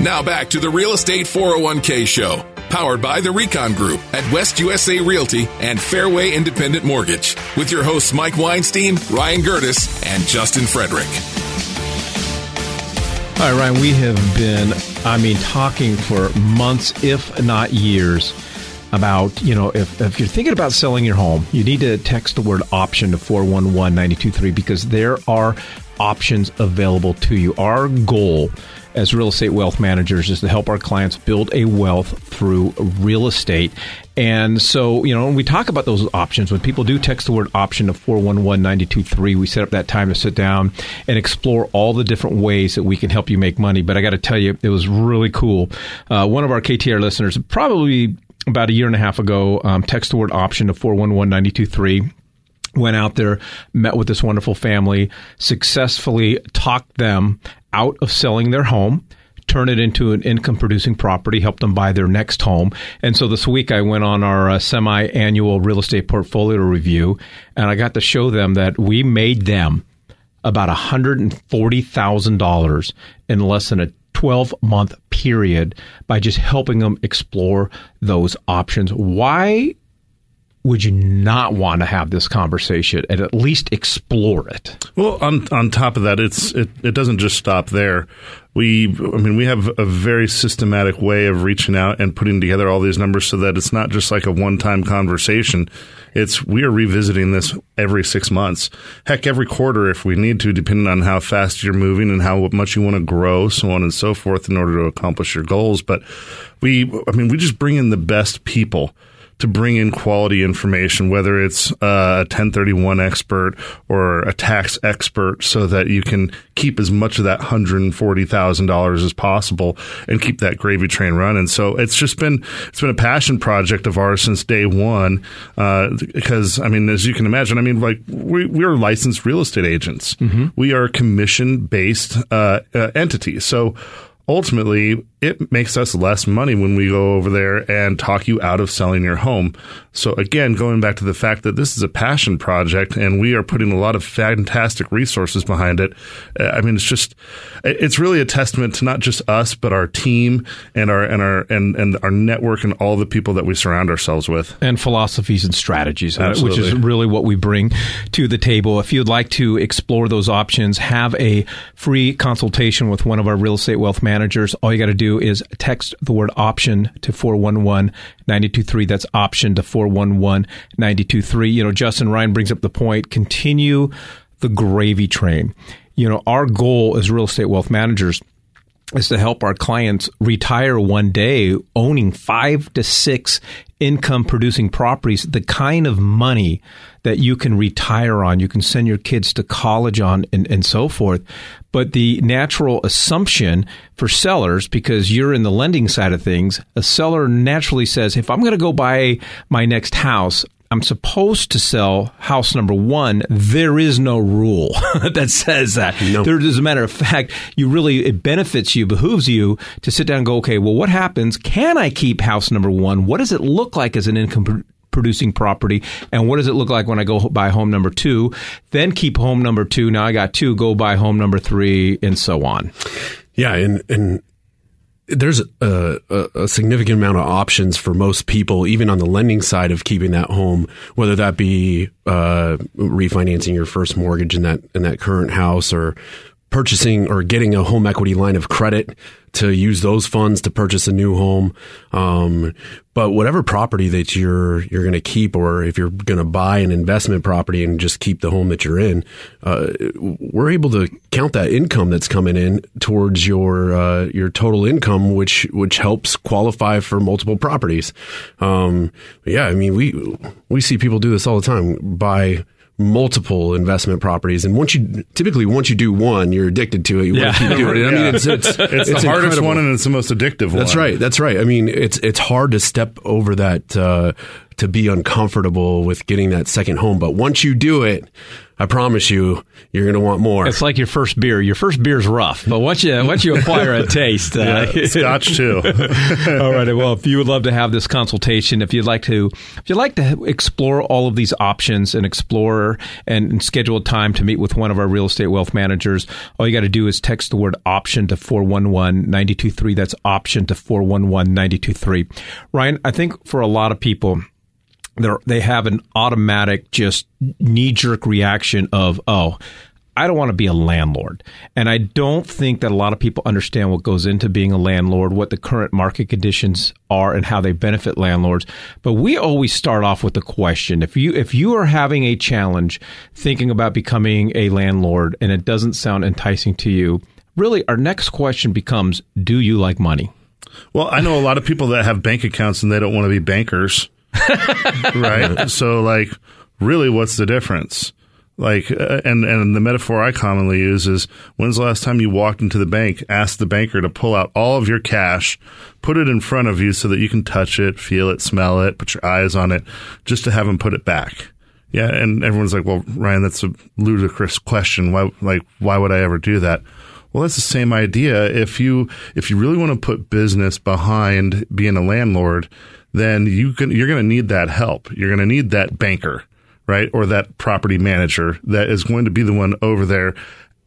Now back to the Real Estate 401k Show, powered by the Recon Group at West USA Realty and Fairway Independent Mortgage, with your hosts Mike Weinstein, Ryan Gertis, and Justin Frederick. All right, Ryan, we have been, I mean, talking for months, if not years, about, you know, if, if you're thinking about selling your home, you need to text the word option to 411 923 because there are options available to you. Our goal as real estate wealth managers is to help our clients build a wealth through real estate. And so, you know, when we talk about those options, when people do text the word option to 411 923, we set up that time to sit down and explore all the different ways that we can help you make money. But I got to tell you, it was really cool. Uh, one of our KTAR listeners, probably about a year and a half ago, um, text the word option to 411 923 went out there, met with this wonderful family, successfully talked them out of selling their home turn it into an income producing property, help them buy their next home. And so this week I went on our uh, semi annual real estate portfolio review and I got to show them that we made them about $140,000 in less than a 12 month period by just helping them explore those options. Why would you not want to have this conversation and at least explore it? Well, on on top of that, it's it, it doesn't just stop there. We, I mean, we have a very systematic way of reaching out and putting together all these numbers so that it's not just like a one time conversation. It's we are revisiting this every six months, heck, every quarter if we need to, depending on how fast you're moving and how much you want to grow, so on and so forth, in order to accomplish your goals. But we, I mean, we just bring in the best people to bring in quality information, whether it's a 1031 expert or a tax expert, so that you can keep as much of that $140,000 as possible and keep that gravy train running. So it's just been, it's been a passion project of ours since day one. Uh, because, I mean, as you can imagine, I mean, like we, we are licensed real estate agents. Mm-hmm. We are commission based, uh, uh, entities. So, ultimately it makes us less money when we go over there and talk you out of selling your home. So again, going back to the fact that this is a passion project and we are putting a lot of fantastic resources behind it. Uh, I mean, it's just, it's really a testament to not just us, but our team and our, and our, and, and our network and all the people that we surround ourselves with. And philosophies and strategies, uh, which is really what we bring to the table. If you'd like to explore those options, have a free consultation with one of our real estate wealth managers. All you got to do is text the word option to 411 923. That's option to 411 923. You know, Justin Ryan brings up the point continue the gravy train. You know, our goal as real estate wealth managers is to help our clients retire one day owning five to six income producing properties, the kind of money that you can retire on, you can send your kids to college on, and, and so forth. But the natural assumption for sellers, because you're in the lending side of things, a seller naturally says, if I'm going to go buy my next house, I'm supposed to sell house number one, there is no rule that says that. No. There, as a matter of fact, you really, it benefits you, behooves you to sit down and go, okay, well, what happens? Can I keep house number one? What does it look like as an income producing property and what does it look like when I go buy home number two? Then keep home number two. Now I got two, go buy home number three and so on. Yeah. And, and there's a, a, significant amount of options for most people, even on the lending side of keeping that home, whether that be uh, refinancing your first mortgage in that in that current house, or purchasing or getting a home equity line of credit to use those funds to purchase a new home. Um, but whatever property that you're you're going to keep, or if you're going to buy an investment property and just keep the home that you're in, uh, we're able to count that income that's coming in towards your uh, your total income, which which helps qualify for multiple properties. Um, yeah, I mean we we see people do this all the time. Buy multiple investment properties. And once you typically once you do one, you're addicted to it. You yeah. want to keep doing it. I mean, it's it's, it's, it's the hardest one and it's the most addictive one. That's right. That's right. I mean, it's it's hard to step over that uh, to be uncomfortable with getting that second home. But once you do it, I promise you, you're going to want more. It's like your first beer. Your first beer's rough, but once you once you acquire a taste, uh, yeah, scotch too. all right. Well, if you would love to have this consultation, if you'd like to, if you'd like to explore all of these options and explore and, and schedule a time to meet with one of our real estate wealth managers, all you got to do is text the word option to 411-923. That's option to 411-923. Ryan, I think for a lot of people they have an automatic just knee jerk reaction of oh I don't want to be a landlord. And I don't think that a lot of people understand what goes into being a landlord, what the current market conditions are and how they benefit landlords. But we always start off with the question. If you if you are having a challenge thinking about becoming a landlord and it doesn't sound enticing to you, really our next question becomes do you like money? Well, I know a lot of people that have bank accounts and they don't want to be bankers. Right? so, like, really, what's the difference? Like, uh, and and the metaphor I commonly use is, when's the last time you walked into the bank, asked the banker to pull out all of your cash, put it in front of you so that you can touch it, feel it, smell it, put your eyes on it, just to have him put it back. Yeah, and everyone's like, "Well, Ryan, that's a ludicrous question. Why, like, why would I ever do that?" Well, that's the same idea. If you if you really want to put business behind being a landlord, then you can, you're going to need that help. You're going to need that banker, right? Or that property manager that is going to be the one over there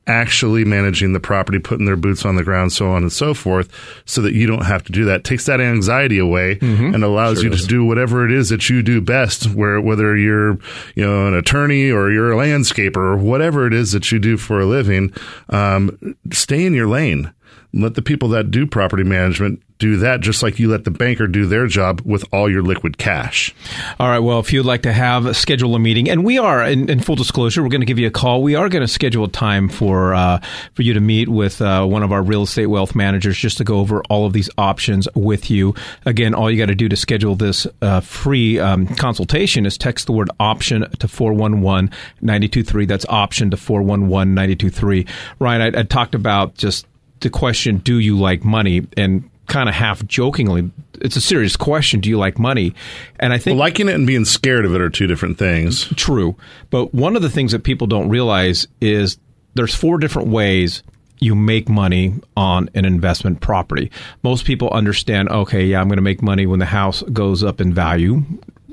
actually managing the property, putting their boots on the ground, so on and so forth, so that you don't have to do that. takes that anxiety away mm-hmm. and allows sure you does. to do whatever it is that you do best, where whether you're, you know, an attorney or you're a landscaper or whatever it is that you do for a living, um, stay in your lane. Let the people that do property management do that just like you let the banker do their job with all your liquid cash. All right. Well, if you'd like to have schedule a meeting, and we are in, in full disclosure, we're going to give you a call. We are going to schedule a time for uh, for you to meet with uh, one of our real estate wealth managers just to go over all of these options with you. Again, all you got to do to schedule this uh, free um, consultation is text the word option to 411 923. That's option to 411 923. Ryan, I, I talked about just the question, do you like money? And kind of half jokingly, it's a serious question. Do you like money? And I think well, liking it and being scared of it are two different things. True. But one of the things that people don't realize is there's four different ways you make money on an investment property. Most people understand, okay, yeah, I'm going to make money when the house goes up in value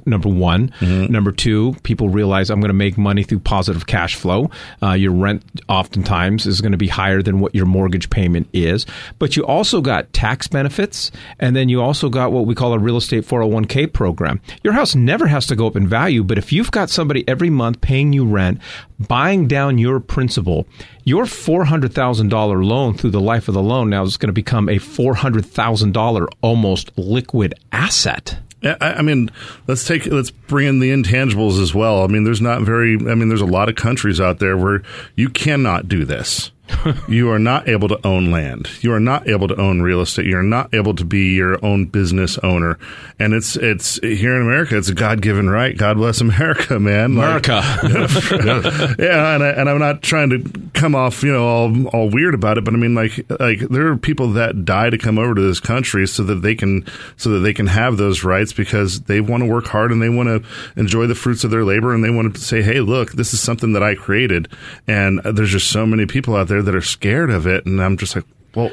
number one. Mm-hmm. Number two, people realize I'm going to make money through positive cash flow. Uh, your rent oftentimes is going to be higher than what your mortgage payment is. But you also got tax benefits, and then you also got what we call a real estate 401k program. Your house never has to go up in value, but if you've got somebody every month paying you rent, buying down your principal, your $400,000 loan through the life of the loan now is going to become a $400,000 almost liquid asset. I mean, let's take let's bring in the intangibles as well. I mean, there's not very. I mean, there's a lot of countries out there where you cannot do this. you are not able to own land. You are not able to own real estate. You're not able to be your own business owner. And it's it's here in America. It's a God given right. God bless America, man. America. Like, yeah, yeah, and, I, and I'm not trying to come off you know all all weird about it, but I mean like like there are people that die to come over to this country so that they can so that they can have those rights because they want to work hard and they want to enjoy the fruits of their labor and they want to say, hey, look, this is something that I created. And there's just so many people out there there that are scared of it, and I'm just like, well,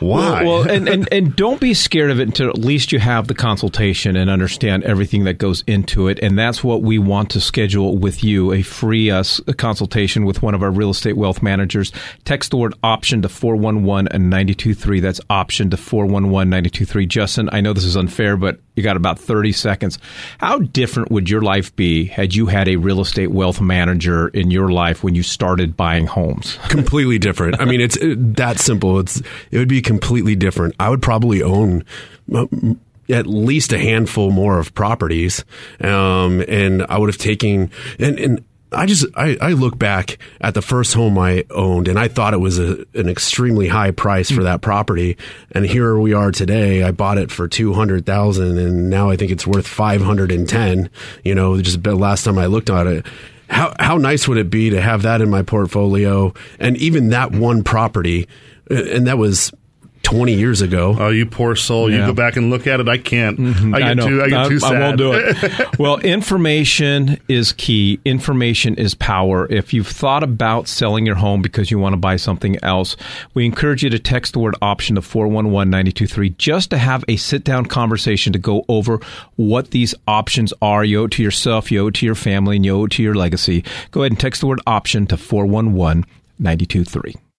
why? Well, well and, and, and don't be scared of it until at least you have the consultation and understand everything that goes into it. And that's what we want to schedule with you a free uh, consultation with one of our real estate wealth managers. Text the word option to 411 and 923. That's option to 411 923. Justin, I know this is unfair, but you got about 30 seconds. How different would your life be had you had a real estate wealth manager in your life when you started buying homes? Completely different. I mean, it's that simple. It's it would be completely different. I would probably own uh, at least a handful more of properties, um, and I would have taken and and. I just I, I look back at the first home I owned and I thought it was a, an extremely high price for that property and here we are today I bought it for 200,000 and now I think it's worth 510 you know just the last time I looked at it how how nice would it be to have that in my portfolio and even that one property and that was 20 years ago. Oh, you poor soul! Yeah. You go back and look at it. I can't. Mm-hmm. I get know. too. I get too sad. I won't do it. well, information is key. Information is power. If you've thought about selling your home because you want to buy something else, we encourage you to text the word option to 411-923 just to have a sit down conversation to go over what these options are. You owe it to yourself, you owe it to your family, and you owe it to your legacy. Go ahead and text the word option to 411 923.